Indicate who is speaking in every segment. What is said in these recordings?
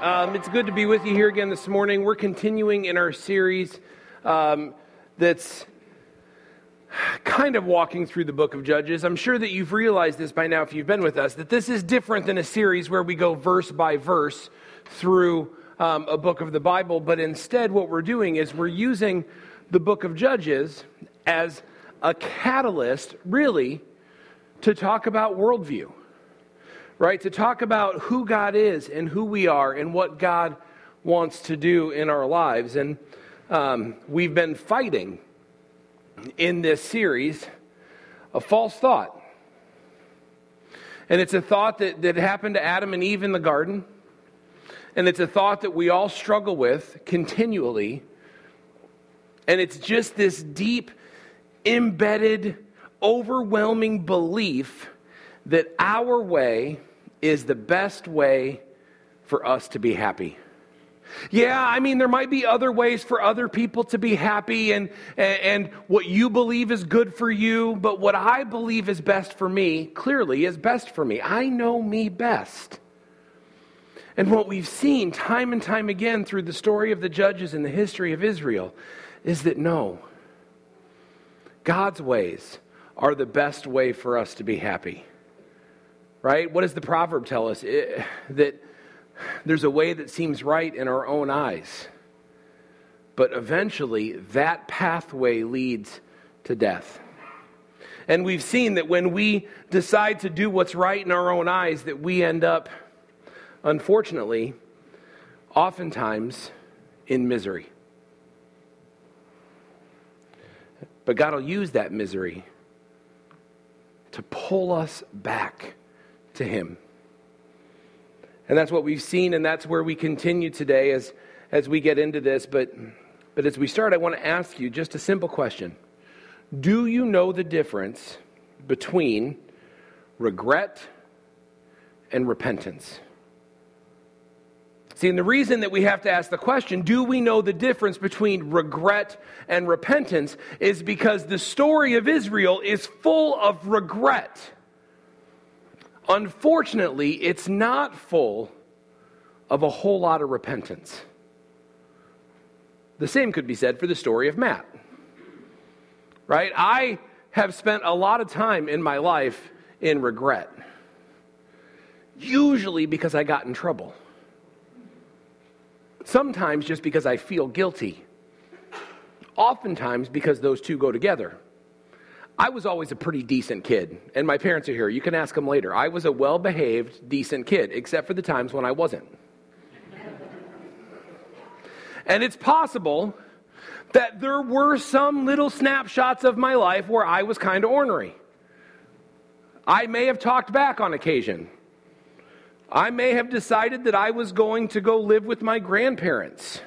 Speaker 1: Um, it's good to be with you here again this morning. We're continuing in our series um, that's kind of walking through the book of Judges. I'm sure that you've realized this by now if you've been with us, that this is different than a series where we go verse by verse through um, a book of the Bible, but instead, what we're doing is we're using the book of Judges as a catalyst, really, to talk about worldview right? To talk about who God is and who we are and what God wants to do in our lives. And um, we've been fighting in this series a false thought. And it's a thought that, that happened to Adam and Eve in the garden. And it's a thought that we all struggle with continually. And it's just this deep, embedded, overwhelming belief that our way is the best way for us to be happy. Yeah, I mean, there might be other ways for other people to be happy and, and, and, what you believe is good for you, but what I believe is best for me, clearly, is best for me. I know me best. And what we've seen time and time again through the story of the judges and the history of Israel is that no, God's ways are the best way for us to be happy right? What does the proverb tell us? It, that there's a way that seems right in our own eyes, but eventually that pathway leads to death. And we've seen that when we decide to do what's right in our own eyes, that we end up, unfortunately, oftentimes in misery. But God will use that misery to pull us back to Him. And that's what we've seen, and that's where we continue today as, as we get into this. But, but as we start, I want to ask you just a simple question Do you know the difference between regret and repentance? See, and the reason that we have to ask the question, do we know the difference between regret and repentance, is because the story of Israel is full of regret. Unfortunately, it's not full of a whole lot of repentance. The same could be said for the story of Matt. Right? I have spent a lot of time in my life in regret, usually because I got in trouble. Sometimes just because I feel guilty. Oftentimes because those two go together. I was always a pretty decent kid, and my parents are here. You can ask them later. I was a well behaved, decent kid, except for the times when I wasn't. and it's possible that there were some little snapshots of my life where I was kind of ornery. I may have talked back on occasion. I may have decided that I was going to go live with my grandparents.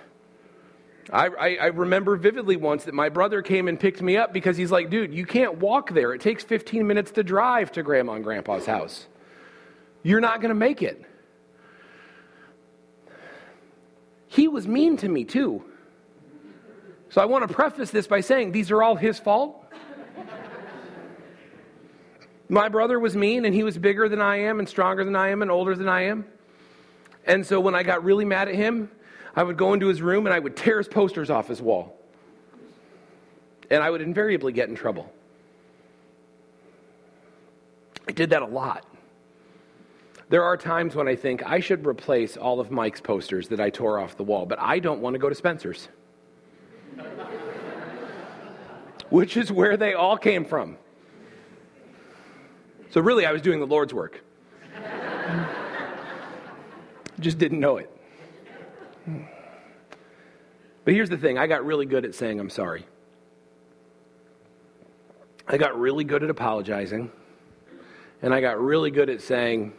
Speaker 1: I, I, I, remember vividly once that my brother came and picked me up because he's like, dude, you can't walk there. It takes 15 minutes to drive to grandma and grandpa's house. You're not going to make it. He was mean to me too. So I want to preface this by saying these are all his fault. my brother was mean and he was bigger than I am and stronger than I am and older than I am. And so when I got really mad at him, I would go into his room and I would tear his posters off his wall. And I would invariably get in trouble. I did that a lot. There are times when I think I should replace all of Mike's posters that I tore off the wall, but I don't want to go to Spencer's. Which is where they all came from. So, really, I was doing the Lord's work. Just didn't know it. But here's the thing I got really good at saying I'm sorry. I got really good at apologizing. And I got really good at saying,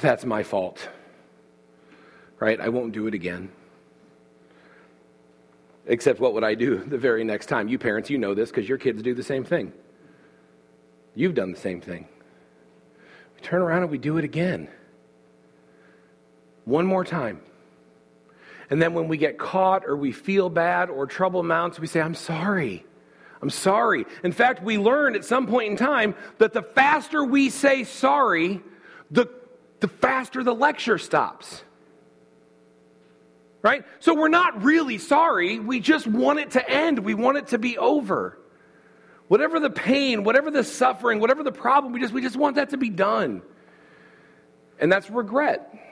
Speaker 1: that's my fault. Right? I won't do it again. Except what would I do the very next time? You parents, you know this because your kids do the same thing. You've done the same thing. We turn around and we do it again one more time. And then when we get caught or we feel bad or trouble mounts, we say, I'm sorry. I'm sorry. In fact, we learned at some point in time that the faster we say sorry, the the faster the lecture stops. Right? So we're not really sorry. We just want it to end. We want it to be over. Whatever the pain, whatever the suffering, whatever the problem, we just, we just want that to be done. And that's regret.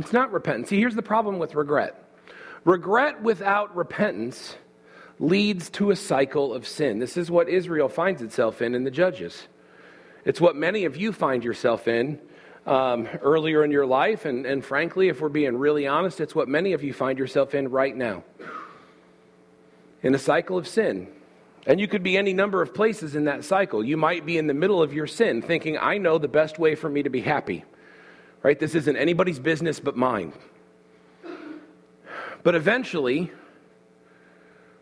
Speaker 1: It's not repentance. See, here's the problem with regret regret without repentance leads to a cycle of sin. This is what Israel finds itself in in the Judges. It's what many of you find yourself in um, earlier in your life. And, and frankly, if we're being really honest, it's what many of you find yourself in right now in a cycle of sin. And you could be any number of places in that cycle. You might be in the middle of your sin thinking, I know the best way for me to be happy. Right? This isn't anybody's business but mine. But eventually,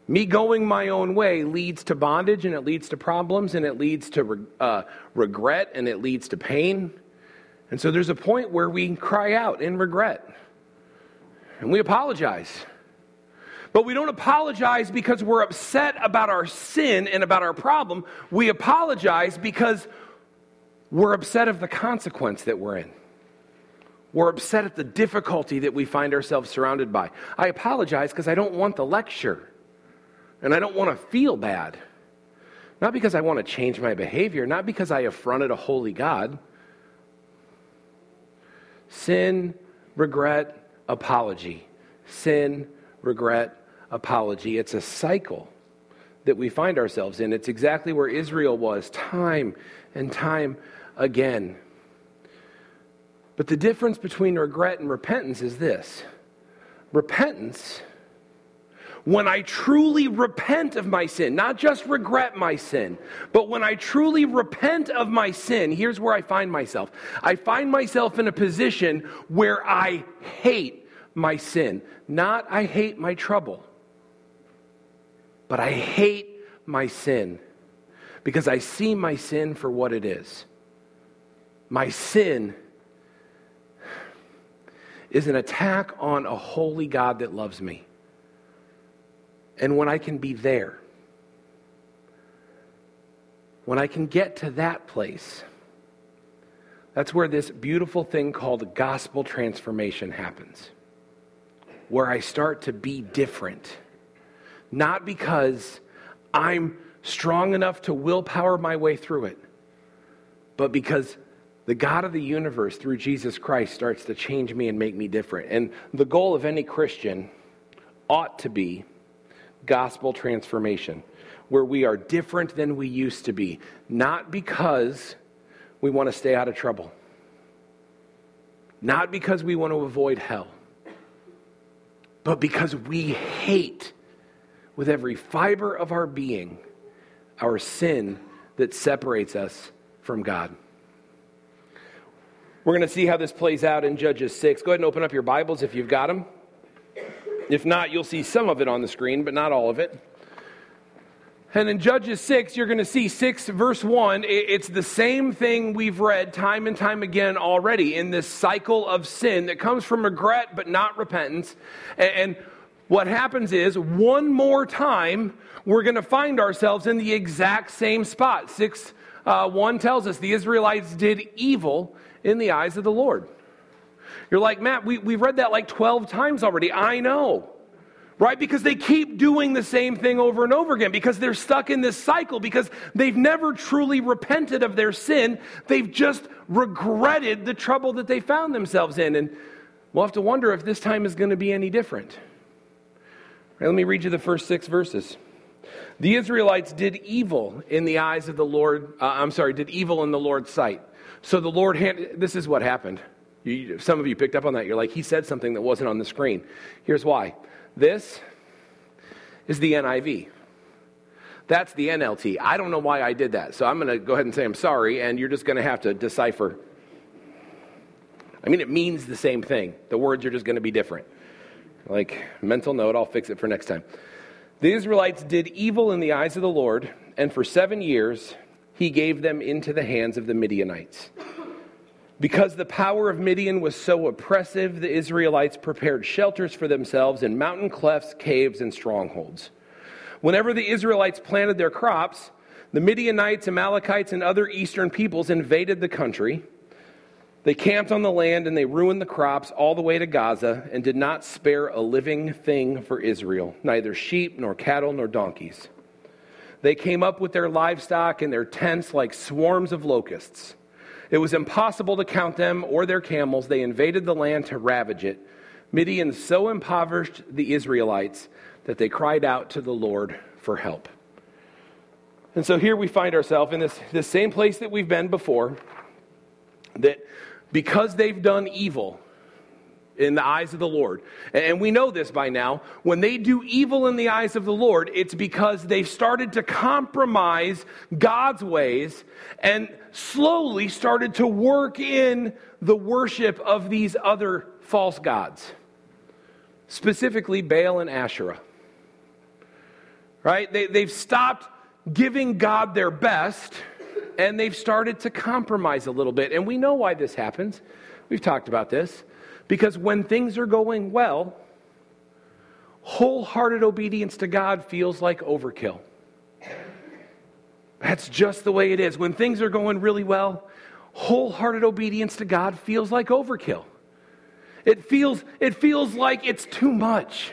Speaker 1: me going my own way leads to bondage and it leads to problems and it leads to uh, regret and it leads to pain and so there's a point where we cry out in regret and we apologize. But we don't apologize because we're upset about our sin and about our problem. We apologize because we're upset of the consequence that we're in. We're upset at the difficulty that we find ourselves surrounded by. I apologize because I don't want the lecture and I don't want to feel bad. Not because I want to change my behavior, not because I affronted a holy God Sin, regret, apology. Sin, regret, apology. It's a cycle that we find ourselves in. It's exactly where Israel was time and time again. But the difference between regret and repentance is this repentance when I truly repent of my sin, not just regret my sin, but when I truly repent of my sin, here's where I find myself. I find myself in a position where I hate my sin. Not I hate my trouble, but I hate my sin because I see my sin for what it is. My sin is an attack on a holy God that loves me and when I can be there. When I can get to that place, that's where this beautiful thing called gospel transformation happens. Where I start to be different. Not because I'm strong enough to willpower my way through it, but because the God of the universe, through Jesus Christ, starts to change me and make me different. And the goal of any Christian ought to be gospel transformation, where we are different than we used to be, not because we want to stay out of trouble, not because we want to avoid hell, but because we hate with every fiber of our being our sin that separates us from God. We're going to see how this plays out in Judges 6. Go ahead and open up your Bibles if you've got them. If not, you'll see some of it on the screen, but not all of it. And in Judges 6, you're going to see 6 verse 1. It's the same thing we've read time and time again already in this cycle of sin that comes from regret but not repentance. And what happens is, one more time, we're going to find ourselves in the exact same spot. 6 uh, 1 tells us the Israelites did evil in the eyes of the Lord. You're like, Matt, we, we've read that like 12 times already. I know. Right? Because they keep doing the same thing over and over again, because they're stuck in this cycle, because they've never truly repented of their sin. They've just regretted the trouble that they found themselves in. And we'll have to wonder if this time is going to be any different. Right, let me read you the first six verses. The Israelites did evil in the eyes of the Lord. Uh, I'm sorry, did evil in the Lord's sight. So the Lord, hand, this is what happened. You, some of you picked up on that. You're like, he said something that wasn't on the screen. Here's why. This is the NIV. That's the NLT. I don't know why I did that. So I'm going to go ahead and say I'm sorry, and you're just going to have to decipher. I mean, it means the same thing. The words are just going to be different. Like, mental note, I'll fix it for next time. The Israelites did evil in the eyes of the Lord, and for seven years he gave them into the hands of the Midianites. Because the power of Midian was so oppressive, the Israelites prepared shelters for themselves in mountain clefts, caves, and strongholds. Whenever the Israelites planted their crops, the Midianites, Amalekites, and other eastern peoples invaded the country. They camped on the land and they ruined the crops all the way to Gaza and did not spare a living thing for Israel, neither sheep nor cattle nor donkeys. They came up with their livestock and their tents like swarms of locusts. It was impossible to count them or their camels. They invaded the land to ravage it. Midian so impoverished the Israelites that they cried out to the Lord for help. And so here we find ourselves in this, this same place that we've been before, that because they've done evil in the eyes of the Lord. And we know this by now. When they do evil in the eyes of the Lord, it's because they've started to compromise God's ways and slowly started to work in the worship of these other false gods, specifically Baal and Asherah. Right? They, they've stopped giving God their best and they've started to compromise a little bit. And we know why this happens. We've talked about this. Because when things are going well, wholehearted obedience to God feels like overkill. That's just the way it is. When things are going really well, wholehearted obedience to God feels like overkill. It feels, it feels like it's too much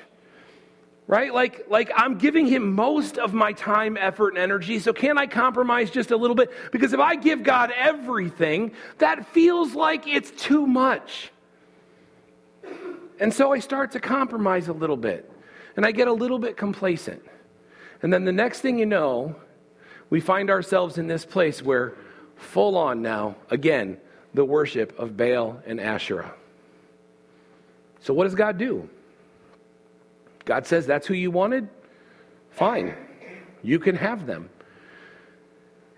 Speaker 1: right like like i'm giving him most of my time effort and energy so can i compromise just a little bit because if i give god everything that feels like it's too much and so i start to compromise a little bit and i get a little bit complacent and then the next thing you know we find ourselves in this place where full on now again the worship of baal and asherah so what does god do God says that's who you wanted? Fine. You can have them.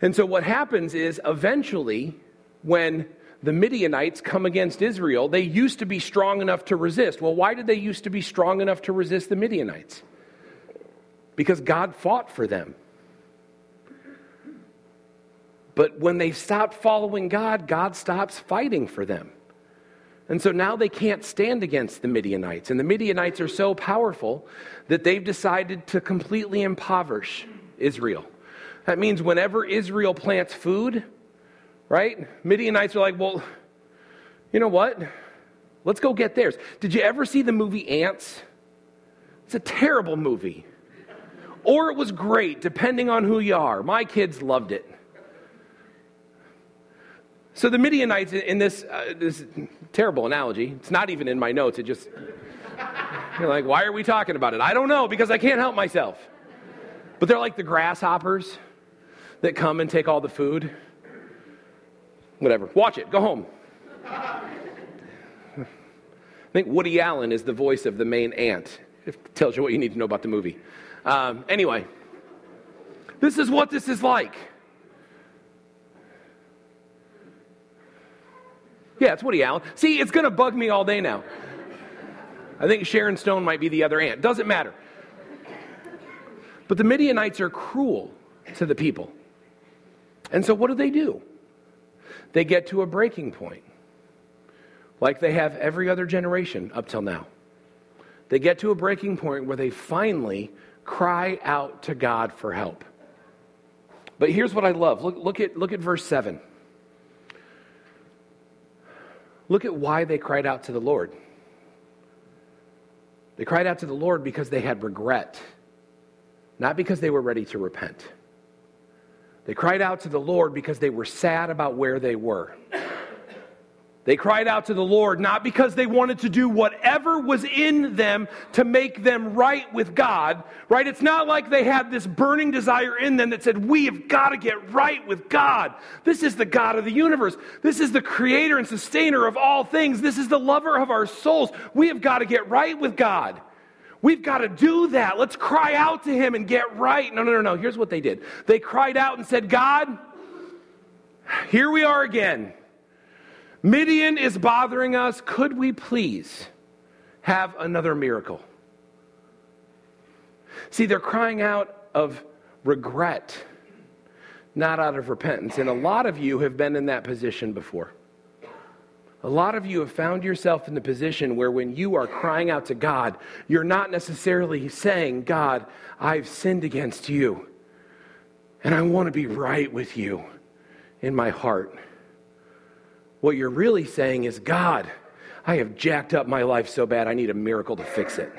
Speaker 1: And so what happens is eventually, when the Midianites come against Israel, they used to be strong enough to resist. Well, why did they used to be strong enough to resist the Midianites? Because God fought for them. But when they stopped following God, God stops fighting for them. And so now they can't stand against the Midianites. And the Midianites are so powerful that they've decided to completely impoverish Israel. That means whenever Israel plants food, right? Midianites are like, well, you know what? Let's go get theirs. Did you ever see the movie Antz? It's a terrible movie. Or it was great, depending on who you are. My kids loved it. So the Midianites in this, uh, this terrible analogy, it's not even in my notes. It just, you're like, why are we talking about it? I don't know because I can't help myself. But they're like the grasshoppers that come and take all the food. Whatever. Watch it. Go home. I think Woody Allen is the voice of the main ant. It tells you what you need to know about the movie. Um, anyway, this is what this is like. Yeah, it's Woody Allen. See, it's going to bug me all day now. I think Sharon Stone might be the other ant. Doesn't matter. But the Midianites are cruel to the people. And so what do they do? They get to a breaking point, like they have every other generation up till now. They get to a breaking point where they finally cry out to God for help. But here's what I love look, look, at, look at verse 7. Look at why they cried out to the Lord. They cried out to the Lord because they had regret, not because they were ready to repent. They cried out to the Lord because they were sad about where they were. They cried out to the Lord not because they wanted to do whatever was in them to make them right with God, right? It's not like they had this burning desire in them that said, We have got to get right with God. This is the God of the universe. This is the creator and sustainer of all things. This is the lover of our souls. We have got to get right with God. We've got to do that. Let's cry out to Him and get right. No, no, no, no. Here's what they did they cried out and said, God, here we are again. Midian is bothering us. Could we please have another miracle? See, they're crying out of regret, not out of repentance. And a lot of you have been in that position before. A lot of you have found yourself in the position where when you are crying out to God, you're not necessarily saying, God, I've sinned against you, and I want to be right with you in my heart. what you're really saying is, God, I have jacked up my life so bad, I need a miracle to fix it.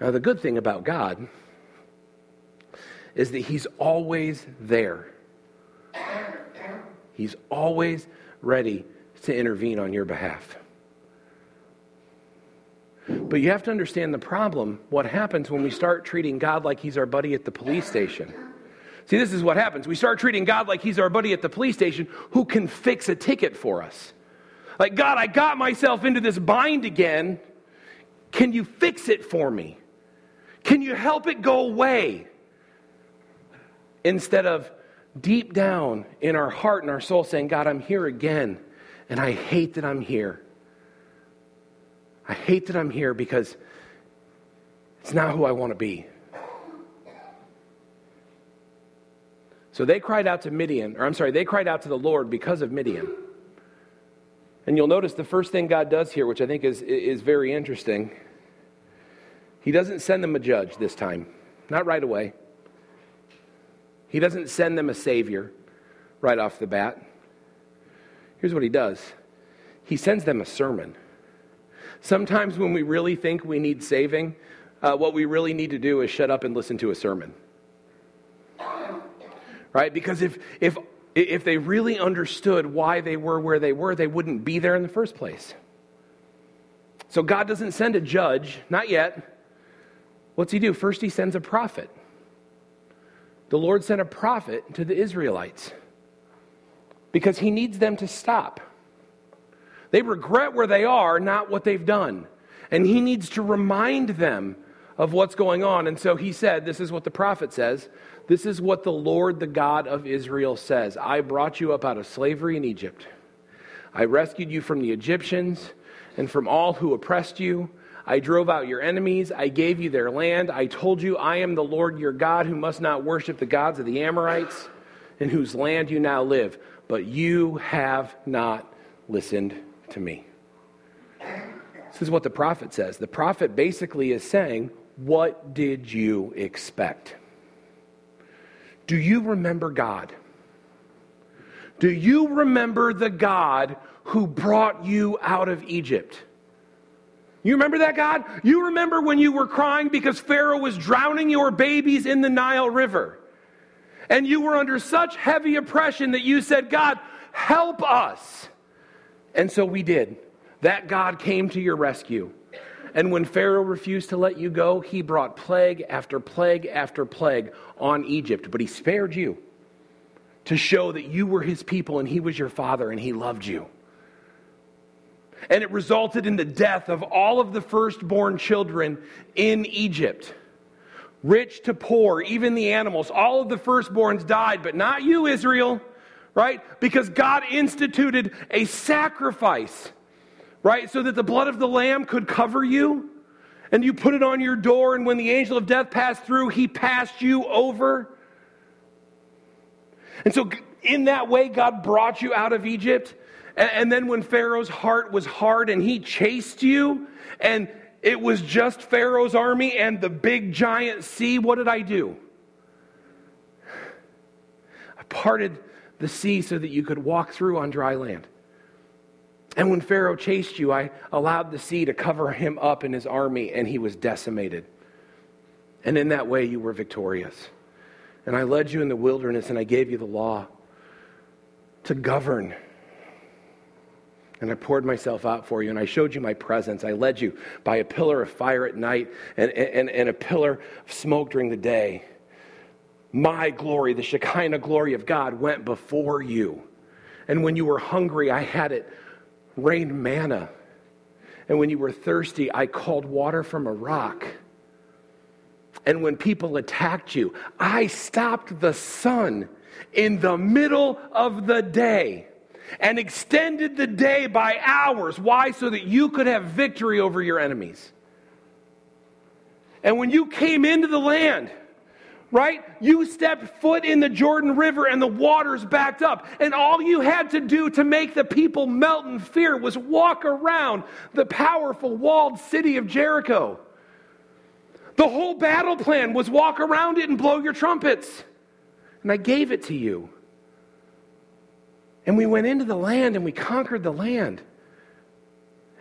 Speaker 1: Now, the good thing about God is that He's always there. He's always ready to intervene on your behalf. But you have to understand the problem, what happens when we start treating God like He's our buddy at the police station. See, this is what happens. We start treating God like He's our buddy at the police station who can fix a ticket for us. Like, God, I got myself into this bind again. Can you fix it for me? Can you help it go away? Instead of deep down in our heart and our soul saying, God, I'm here again, and I hate that I'm here. I hate that I'm here because it's not who I want to be. So they cried out to Midian, or I'm sorry, they cried out to the Lord because of Midian. And you'll notice the first thing God does here, which I think is, is very interesting, He doesn't send them a judge this time, not right away. He doesn't send them a savior right off the bat. Here's what He does He sends them a sermon. Sometimes when we really think we need saving, uh, what we really need to do is shut up and listen to a sermon right? Because if, if, if they really understood why they were where they were, they wouldn't be there in the first place. So God doesn't send a judge, not yet. What's he do? First, he sends a prophet. The Lord sent a prophet to the Israelites because he needs them to stop. They regret where they are, not what they've done. And he needs to remind them of what's going on. And so he said, This is what the prophet says this is what the Lord, the God of Israel, says I brought you up out of slavery in Egypt. I rescued you from the Egyptians and from all who oppressed you. I drove out your enemies. I gave you their land. I told you, I am the Lord your God who must not worship the gods of the Amorites in whose land you now live. But you have not listened to me. This is what the prophet says. The prophet basically is saying, What did you expect? Do you remember God? Do you remember the God who brought you out of Egypt? You remember that God? You remember when you were crying because Pharaoh was drowning your babies in the Nile River. And you were under such heavy oppression that you said, God, help us. And so we did. That God came to your rescue. And when Pharaoh refused to let you go, he brought plague after plague after plague on Egypt. But he spared you to show that you were his people and he was your father and he loved you. And it resulted in the death of all of the firstborn children in Egypt. Rich to poor, even the animals, all of the firstborns died, but not you, Israel, right? Because God instituted a sacrifice right? So that the blood of the Lamb could cover you. And you put it on your door, and when the angel of death passed through, he passed you over. And so, in that way, God brought you out of Egypt. And, then, when Pharaoh's heart was hard and he chased you, and it was just Pharaoh's army and the big giant sea, what did I do? I parted the sea so that you could walk through on dry land. And when Pharaoh chased you, I allowed the sea to cover him up and his army, and he was decimated. And in that way, you were victorious. And I led you in the wilderness, and I gave you the law to govern. And I poured myself out for you, and I showed you my presence. I led you by a pillar of fire at night and, and, and a pillar of smoke during the day. My glory, the Shekinah glory of God, went before you. And when you were hungry, I had it rain manna. And when you were thirsty, I called water from a rock. And when people attacked you, I stopped the sun in the middle of the day and extended the day by hours. Why? So that you could have victory over your enemies. And when you came into the land, right? You stepped foot in the Jordan River and the waters backed up. And all you had to do to make the people melt in fear was walk around the powerful walled city of Jericho. The whole battle plan was walk around it and blow your trumpets. And I gave it to you. And we went into the land and we conquered the land.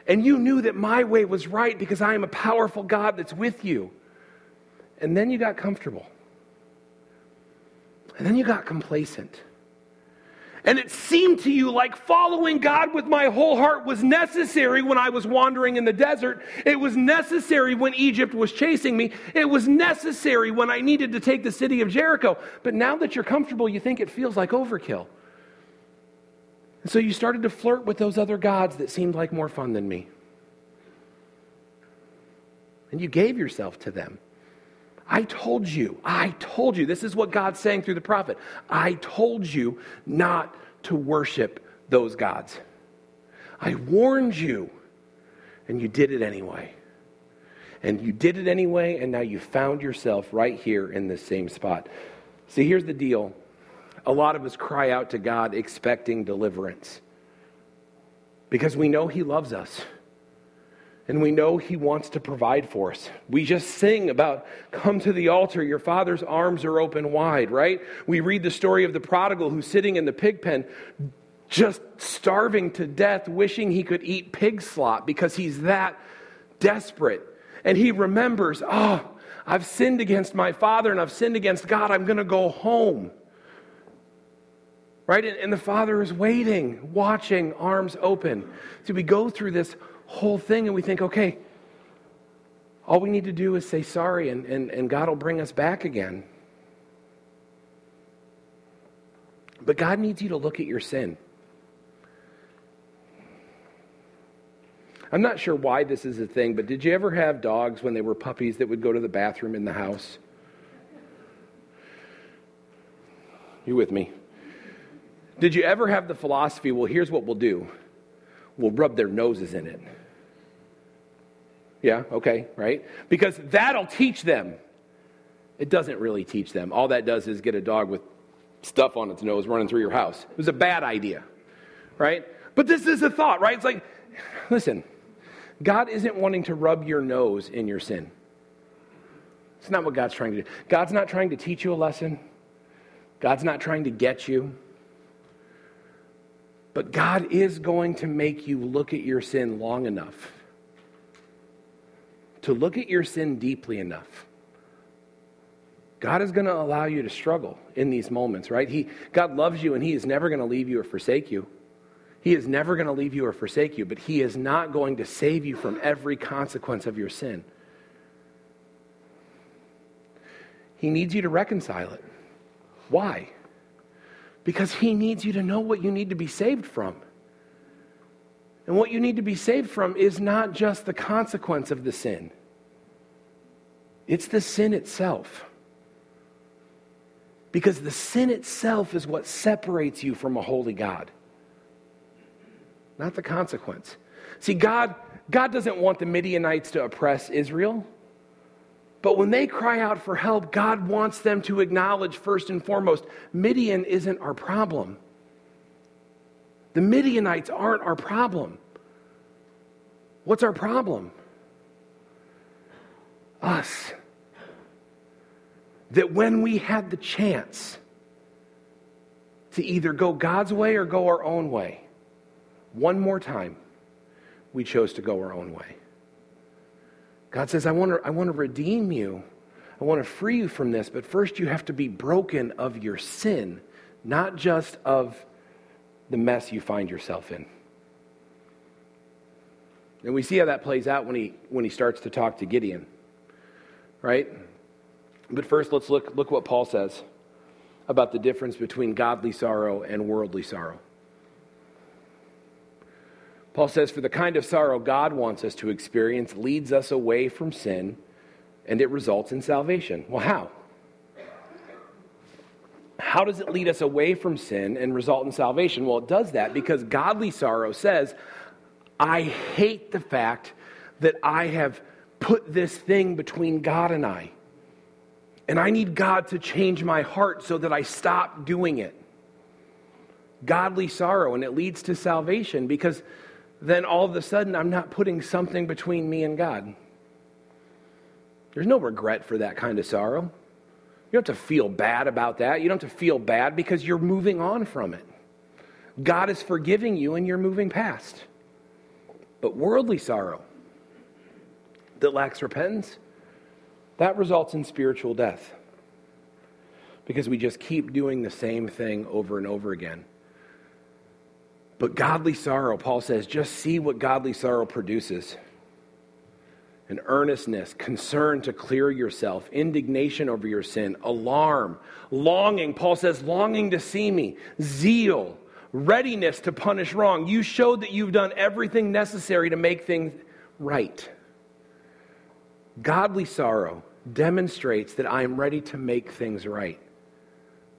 Speaker 1: And you knew that my way was right because I am a powerful God that's with you. And then you got comfortable. And then you got complacent. And it seemed to you like following God with my whole heart was necessary when I was wandering in the desert. It was necessary when Egypt was chasing me. It was necessary when I needed to take the city of Jericho. But now that you're comfortable, you think it feels like overkill. And so you started to flirt with those other gods that seemed like more fun than me. And you gave yourself to them. I told you, I told you, this is what God's saying through the prophet. I told you not to worship those gods. I warned you, and you did it anyway. And you did it anyway, and now you found yourself right here in this same spot. See, here's the deal a lot of us cry out to God expecting deliverance because we know He loves us and we know He wants to provide for us. We just sing about, Come to the altar, your Father's arms are open wide, right? We read the story of the prodigal who's sitting in the pig pen, just starving to death, wishing he could eat pig slop because he's that desperate. And he remembers, Oh, I've sinned against my Father and I've sinned against God. I'm going to go home. Right? And, and the Father is waiting, watching, arms open. So we go through this whole thing and we think, okay, all we need to do is say sorry and, and, and God will bring us back again. But God needs you to look at your sin. I'm not sure why this is a thing, but did you ever have dogs when they were puppies that would go to the bathroom in the house? You with me? Did you ever have the philosophy, well, here's what we'll do we'll rub their noses in it? Yeah, okay, right? Because that'll teach them. It doesn't really teach them. All that does is get a dog with stuff on its nose running through your house. It was a bad idea, right? But this is a thought, right? It's like, listen, God isn't wanting to rub your nose in your sin. It's not what God's trying to do. God's not trying to teach you a lesson, God's not trying to get you. But God is going to make you look at your sin long enough to look at your sin deeply enough. God is going to allow you to struggle in these moments, right? He, God loves you and He is never going to leave you or forsake you. He is never going to leave you or forsake you, but He is not going to save you from every consequence of your sin. He needs you to reconcile it. Why? Because He needs you to know what you need to be saved from. And what you need to be saved from is not just the consequence of the sin, it's the sin itself. Because the sin itself is what separates you from a holy God, not the consequence. See, God, God doesn't want the Midianites to oppress Israel. But when they cry out for help, God wants them to acknowledge first and foremost Midian isn't our problem. The Midianites aren't our problem. What's our problem? Us. That when we had the chance to either go God's way or go our own way, one more time, we chose to go our own way. God says, I want to, I want to redeem you. I want to free you from this, but first you have to be broken of your sin, not just of the mess you find yourself in. And we see how that plays out when he, when he starts to talk to Gideon, right? But first, let's look, look what Paul says about the difference between godly sorrow and worldly sorrow. Paul says, For the kind of sorrow God wants us to experience leads us away from sin and it results in salvation. Well, how? How does it lead us away from sin and result in salvation? Well, it does that because godly sorrow says, I hate the fact that I have put this thing between God and I. And I need God to change my heart so that I stop doing it. Godly sorrow, and it leads to salvation because then all of a sudden I'm not putting something between me and God. There's no regret for that kind of sorrow. You don't have to feel bad about that. You don't have to feel bad because you're moving on from it. God is forgiving you and you're moving past. But worldly sorrow that lacks repentance, that results in spiritual death. Because we just keep doing the same thing over and over again. But godly sorrow, Paul says, just see what godly sorrow produces an earnestness, concern to clear yourself, indignation over your sin, alarm, longing. Paul says, longing to see me, zeal, readiness to punish wrong. You showed that you've done everything necessary to make things right. Godly sorrow demonstrates that I am ready to make things right.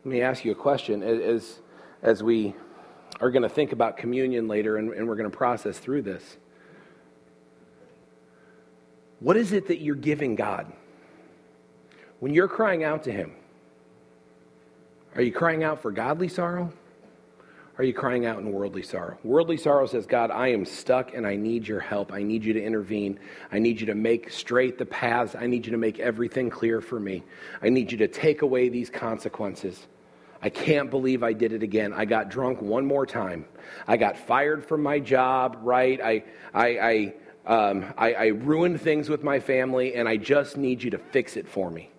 Speaker 1: Let me ask you a question as, as we are going to think about communion later and, and we're going to process through this. What is it that you're giving God? When you're crying out to Him, are you crying out for godly sorrow? Are you crying out in worldly sorrow? Worldly sorrow says, God, I am stuck and I need your help. I need you to intervene. I need you to make straight the paths. I need you to make everything clear for me. I need you to take away these consequences. I can't believe I did it again. I got drunk one more time. I got fired from my job, right? I, I, I um, I, I ruined things with my family, and I just need you to fix it for me.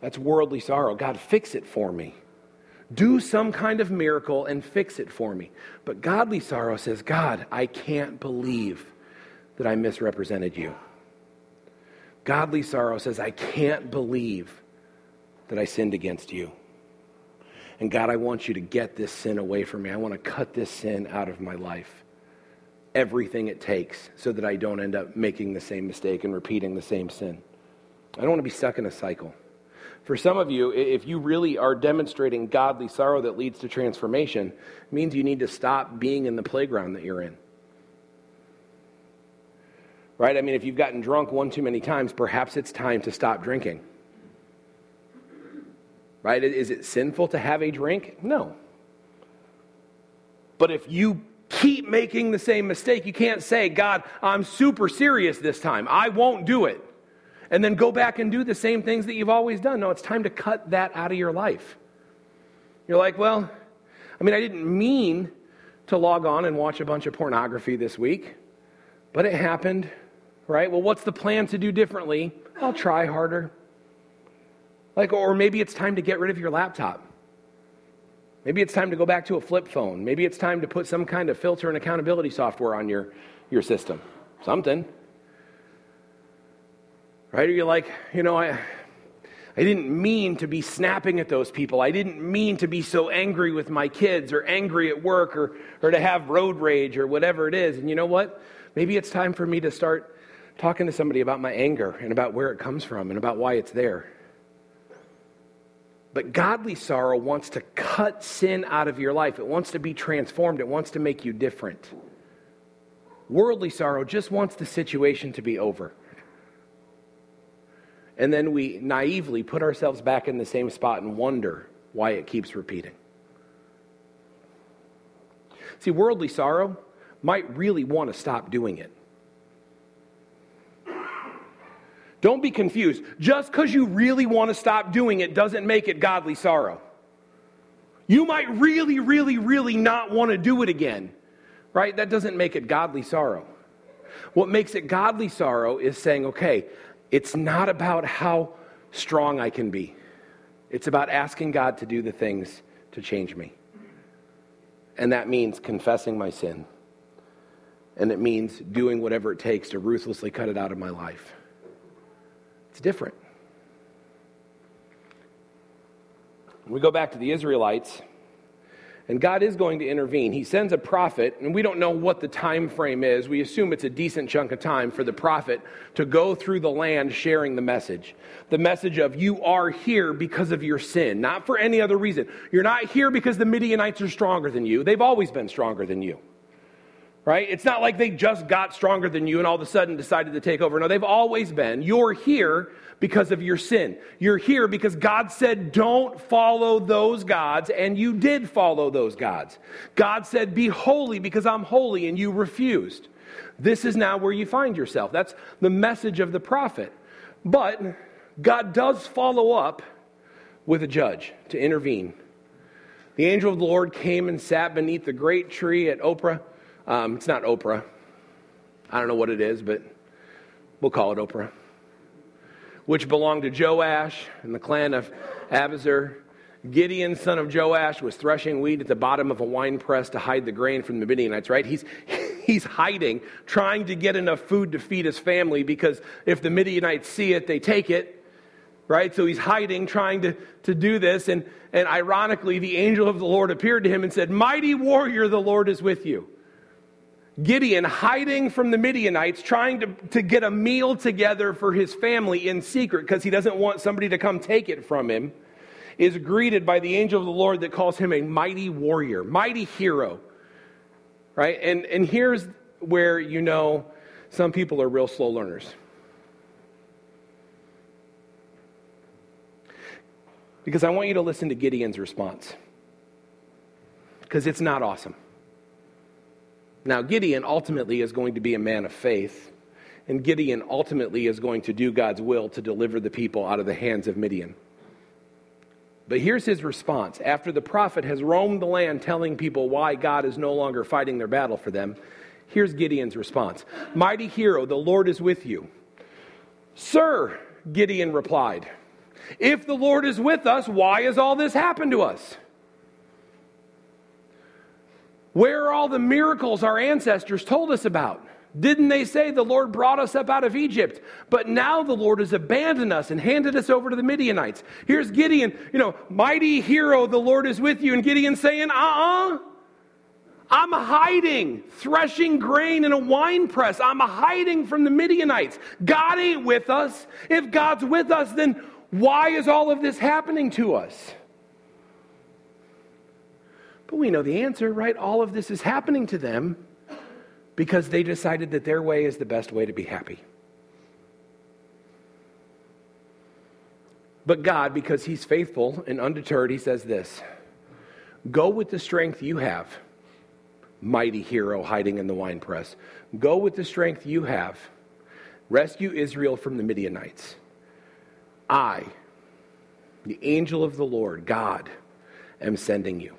Speaker 1: That's worldly sorrow. God, fix it for me. Do some kind of miracle and fix it for me. But godly sorrow says, God, I can't believe that I misrepresented you. Godly sorrow says, I can't believe that I sinned against you. And God, I want you to get this sin away from me. I want to cut this sin out of my life everything it takes so that I don't end up making the same mistake and repeating the same sin. I don't want to be stuck in a cycle. For some of you, if you really are demonstrating godly sorrow that leads to transformation, means you need to stop being in the playground that you're in. Right? I mean, if you've gotten drunk one too many times, perhaps it's time to stop drinking. Right? Is it sinful to have a drink? No. But if you keep making the same mistake. You can't say, God, I'm super serious this time. I won't do it. And then go back and do the same things that you've always done. No, it's time to cut that out of your life. You're like, well, I mean, I didn't mean to log on and watch a bunch of pornography this week, but it happened, right? Well, what's the plan to do differently? I'll try harder. Like, or maybe it's time to get rid of your laptop. Maybe it's time to go back to a flip phone. Maybe it's time to put some kind of filter and accountability software on your, your system. Something. Right? Or you're like, you know, I, I didn't mean to be snapping at those people. I didn't mean to be so angry with my kids or angry at work or, or to have road rage or whatever it is. And you know what? Maybe it's time for me to start talking to somebody about my anger and about where it comes from and about why it's there. But godly sorrow wants to cut sin out of your life. It wants to be transformed. It wants to make you different. Worldly sorrow just wants the situation to be over. And then we naively put ourselves back in the same spot and wonder why it keeps repeating. See, worldly sorrow might really want to stop doing it. Don't be confused. Just because you really want to stop doing it doesn't make it godly sorrow. You might really, really, really not want to do it again, right? That doesn't make it godly sorrow. What makes it godly sorrow is saying, okay, it's not about how strong I can be, it's about asking God to do the things to change me. And that means confessing my sin. And it means doing whatever it takes to ruthlessly cut it out of my life. It's different. We go back to the Israelites, and God is going to intervene. He sends a prophet, and we don't know what the time frame is. We assume it's a decent chunk of time for the prophet to go through the land sharing the message. The message of you are here because of your sin, not for any other reason. You're not here because the Midianites are stronger than you. They've always been stronger than you right? It's not like they just got stronger than you and all of a sudden decided to take over. No, they've always been. You're here because of your sin. You're here because God said, don't follow those gods, and you did follow those gods. God said, be holy because I'm holy, and you refused. This is now where you find yourself. That's the message of the prophet. But God does follow up with a judge to intervene the angel of the Lord came and sat beneath the great tree at Ophrah. Um, it's not Oprah. I don't know what it is, but we'll call it Oprah. Which belonged to Joash and the clan of Abiezer. Gideon, son of Joash, was threshing wheat at the bottom of a wine press to hide the grain from the Midianites, right? He's, he's hiding, trying to get enough food to feed his family because if the Midianites see it, they take it right? So he's hiding, trying to, to do this. And, and ironically, the angel of the Lord appeared to him and said, Mighty warrior, the Lord is with you. Gideon, hiding from the Midianites, trying to, to get a meal together for his family in secret because he doesn't want somebody to come take it from him, is greeted by the angel of the Lord that calls him a mighty warrior, mighty hero. Right? And, and here's where you know some people are real slow learners. Because I want you to listen to Gideon's response. Because it's not awesome. Now, Gideon ultimately is going to be a man of faith, and Gideon ultimately is going to do God's will to deliver the people out of the hands of Midian. But here's his response. After the prophet has roamed the land telling people why God is no longer fighting their battle for them, here's Gideon's response Mighty hero, the Lord is with you. Sir, Gideon replied. If the Lord is with us, why has all this happened to us? Where are all the miracles our ancestors told us about? Didn't they say the Lord brought us up out of Egypt? But now the Lord has abandoned us and handed us over to the Midianites. Here's Gideon, you know, mighty hero, the Lord is with you. And Gideon saying, uh uh-uh. uh, I'm hiding, threshing grain in a wine press. I'm hiding from the Midianites. God ain't with us. If God's with us, then why is all of this happening to us? But we know the answer, right? All of this is happening to them because they decided that their way is the best way to be happy. But God, because He's faithful and undeterred, He says this Go with the strength you have, mighty hero hiding in the winepress. Go with the strength you have. Rescue Israel from the Midianites. I, the angel of the Lord, God, am sending you.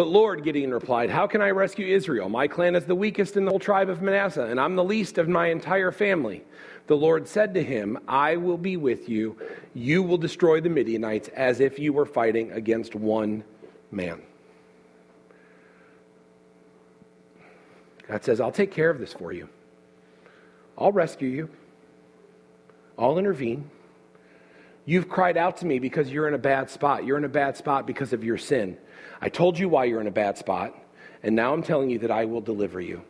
Speaker 1: But Lord, Gideon replied, How can I rescue Israel? My clan is the weakest in the whole tribe of Manasseh, and I'm the least of my entire family. The Lord said to him, I will be with you. You will destroy the Midianites as if you were fighting against one man. God says, I'll take care of this for you. I'll rescue you. I'll intervene. You've cried out to me because you're in a bad spot. You're in a bad spot because of your sin. I told you why you're in a bad spot, and now I'm telling you that I will deliver you.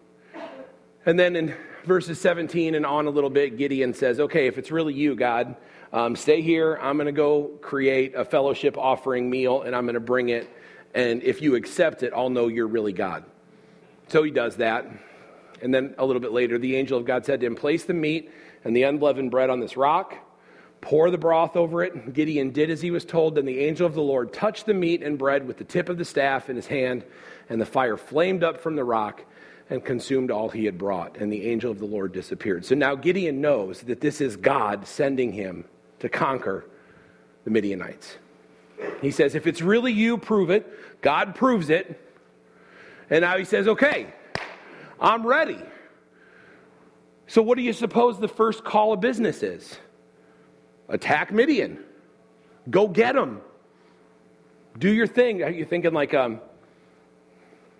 Speaker 1: And then in verses 17 and on a little bit, Gideon says, Okay, if it's really you, God, um, stay here. I'm going to go create a fellowship offering meal, and I'm going to bring it. And if you accept it, I'll know you're really God. So he does that. And then a little bit later, the angel of God said to him, Place the meat and the unleavened bread on this rock pour the broth over it. Gideon did as he was told. Then the angel of the Lord touched the meat and bread with the tip of the staff in his hand, and the fire flamed up from the rock and consumed all he had brought. And the angel of the Lord disappeared. So now Gideon knows that this is God sending him to conquer the Midianites. He says, If it's really you, prove it. God proves it. And now he says, Okay, I'm ready. So, what do you suppose the first call of business is? Attack Midian. Go get them. Do your thing. Are you thinking like um,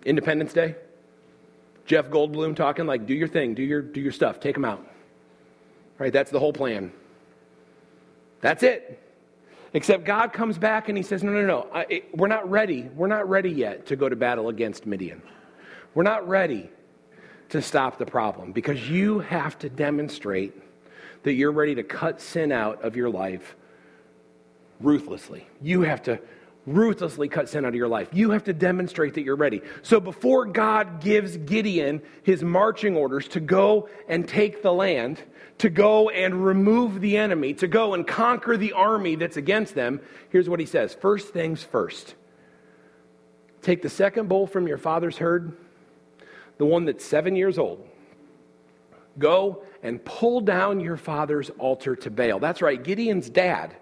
Speaker 1: Independence Day? Jeff Goldblum talking like, do your thing, do your, do your stuff, take them out. Right? That's the whole plan. That's it. Except God comes back and he says, no, no, no, I, it, we're not ready. We're not ready yet to go to battle against Midian. We're not ready to stop the problem because you have to demonstrate that you're ready to cut sin out of your life ruthlessly. You have to ruthlessly cut sin out of your life. You have to demonstrate that you're ready. So before God gives Gideon his marching orders to go and take the land, to go and remove the enemy, to go and conquer the army that's against them, here's what he says First things first. Take the second bull from your father's herd, the one that's seven years old. Go and pull down your father's altar to Baal. That's right, Gideon's dad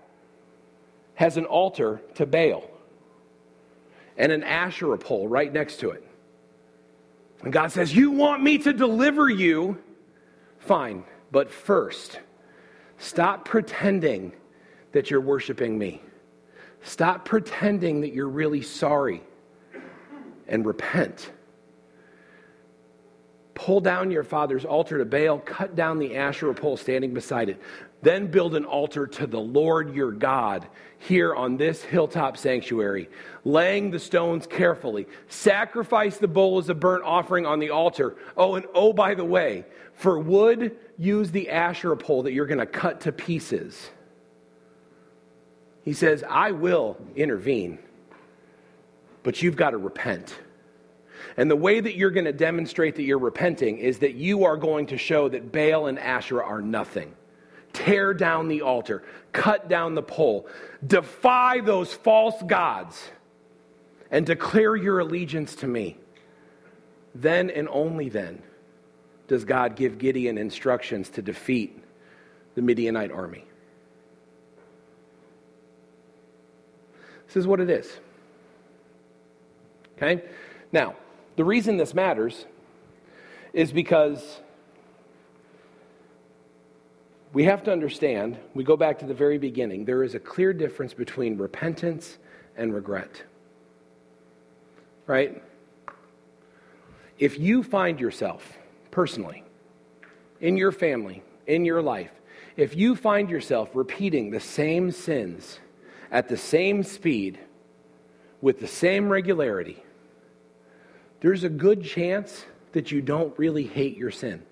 Speaker 1: has an altar to Baal. and an Asherah pole right next to it. And God says, You want me to deliver you? Fine. But first, stop pretending that you're worshiping me. Stop pretending that you're really sorry and repent. Pull down your father's altar to Baal, cut down the Asherah pole standing beside it. Then build an altar to the Lord your God here on this hilltop sanctuary, laying the stones carefully. Sacrifice the bull as a burnt offering on the altar. Oh, and oh, by the way, for wood, use the Asherah pole that you're going to cut to pieces. He says, I will intervene, but you've got to repent. And the way that you're going to demonstrate that you're repenting is that you are going to show that Baal and Asherah are nothing. Tear down the altar, cut down the pole, defy those false gods, and declare your allegiance to me. Then and only then does God give Gideon instructions to defeat the Midianite army. This is what it is. Okay? Now, the reason this matters is because we have to understand, we go back to the very beginning, there is a clear difference between repentance and regret. Right? If you find yourself personally, in your family, in your life, if you find yourself repeating the same sins at the same speed, with the same regularity, there's a good chance that you don't really hate your sin.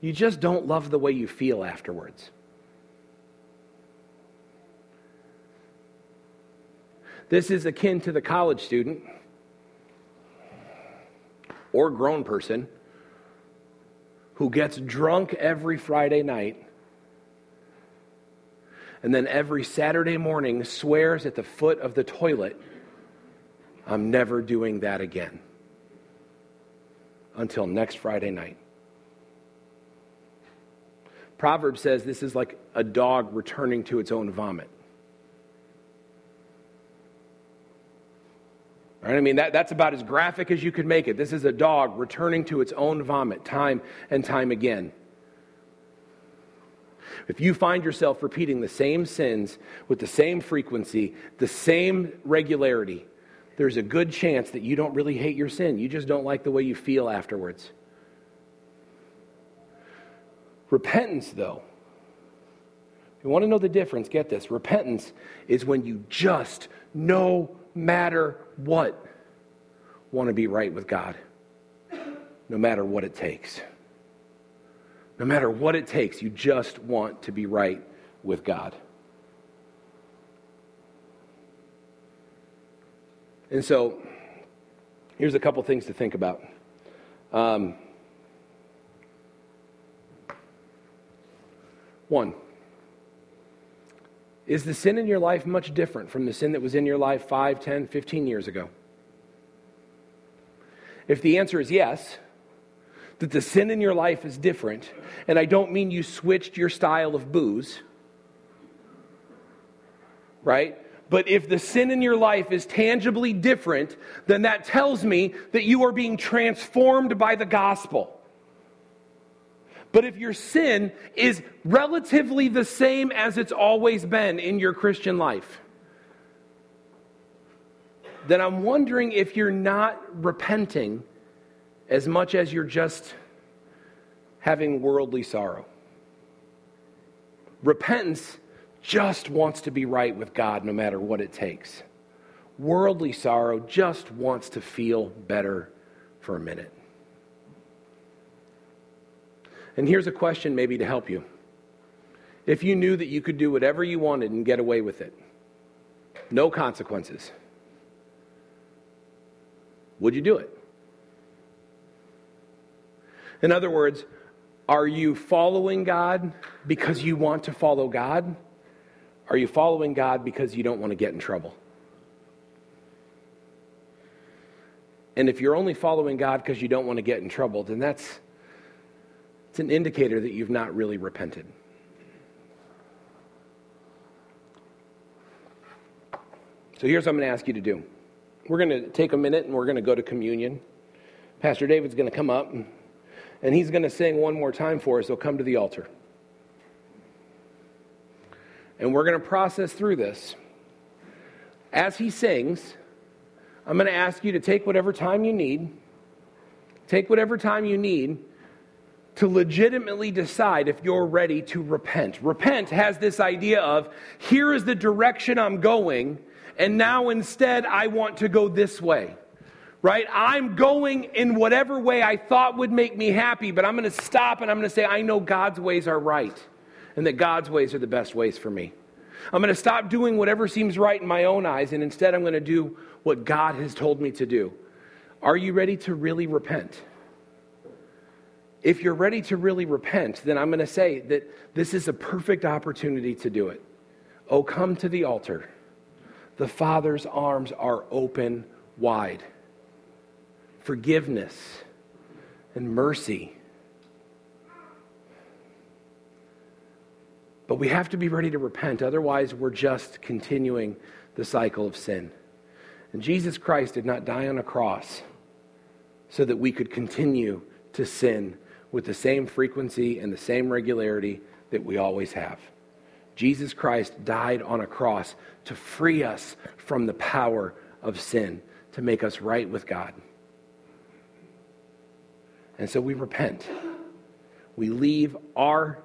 Speaker 1: You just don't love the way you feel afterwards. This is akin to the college student or grown person who gets drunk every Friday night and then every Saturday morning swears at the foot of the toilet I'm never doing that again until next Friday night. Proverbs says this is like a dog returning to its own vomit. Right? I mean, that, that's about as graphic as you could make it. This is a dog returning to its own vomit time and time again. If you find yourself repeating the same sins with the same frequency, the same regularity, there's a good chance that you don't really hate your sin. You just don't like the way you feel afterwards. Repentance, though, if you want to know the difference, get this. Repentance is when you just, no matter what, want to be right with God, no matter what it takes. No matter what it takes, you just want to be right with God. And so, here's a couple things to think about. Um, one, is the sin in your life much different from the sin that was in your life 5, 10, 15 years ago? If the answer is yes, that the sin in your life is different, and I don't mean you switched your style of booze, right? But if the sin in your life is tangibly different, then that tells me that you are being transformed by the gospel. But if your sin is relatively the same as it's always been in your Christian life, then I'm wondering if you're not repenting as much as you're just having worldly sorrow. Repentance just wants to be right with God no matter what it takes. Worldly sorrow just wants to feel better for a minute. And here's a question maybe to help you. If you knew that you could do whatever you wanted and get away with it, no consequences, would you do it? In other words, are you following God because you want to follow God? Are you following God because you don't want to get in trouble? And if you're only following God because you don't want to get in trouble, then that's it's an indicator that you've not really repented. So here's what I'm going to ask you to do. we're going to take a minute and we're going to go to communion. Pastor David's going to come up and, he's going to sing one more time for us. He'll come to the altar. And we're going to process through this. As he sings, I'm going to ask you to take whatever time you need. Take whatever time you need to legitimately decide if you're ready to repent. Repent has this idea of here is the direction I'm going, and now instead I want to go this way. Right? I'm going in whatever way I thought would make me happy, but I'm going to stop and I'm going to say, I know God's ways are right, and that God's ways are the best ways for me. I'm going to stop doing whatever seems right in my own eyes, and instead I'm going to do what God has told me to do. Are you ready to really repent? If you're ready to really repent, then I'm going to say that this is a perfect opportunity to do it. Oh, come to the altar. The Father's arms are open wide. Forgiveness and mercy. But we have to be ready to repent, otherwise, we're just continuing the cycle of sin. And Jesus Christ did not die on a cross so that we could continue to sin with the same frequency and the same regularity that we always have. Jesus Christ died on a cross to free us from the power of sin, to make us right with God. And so we repent. We leave our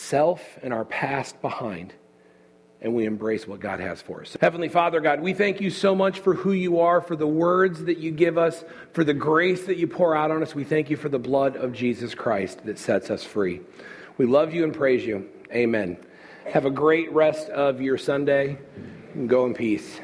Speaker 1: self and our past behind and we embrace what God has for us. Heavenly Father, God, we thank you so much for who you are, for the words that you give us, for the grace that you pour out on us. We thank you for the blood of Jesus Christ that sets us free. We love you and praise you. Amen. Have a great rest of your Sunday go in peace.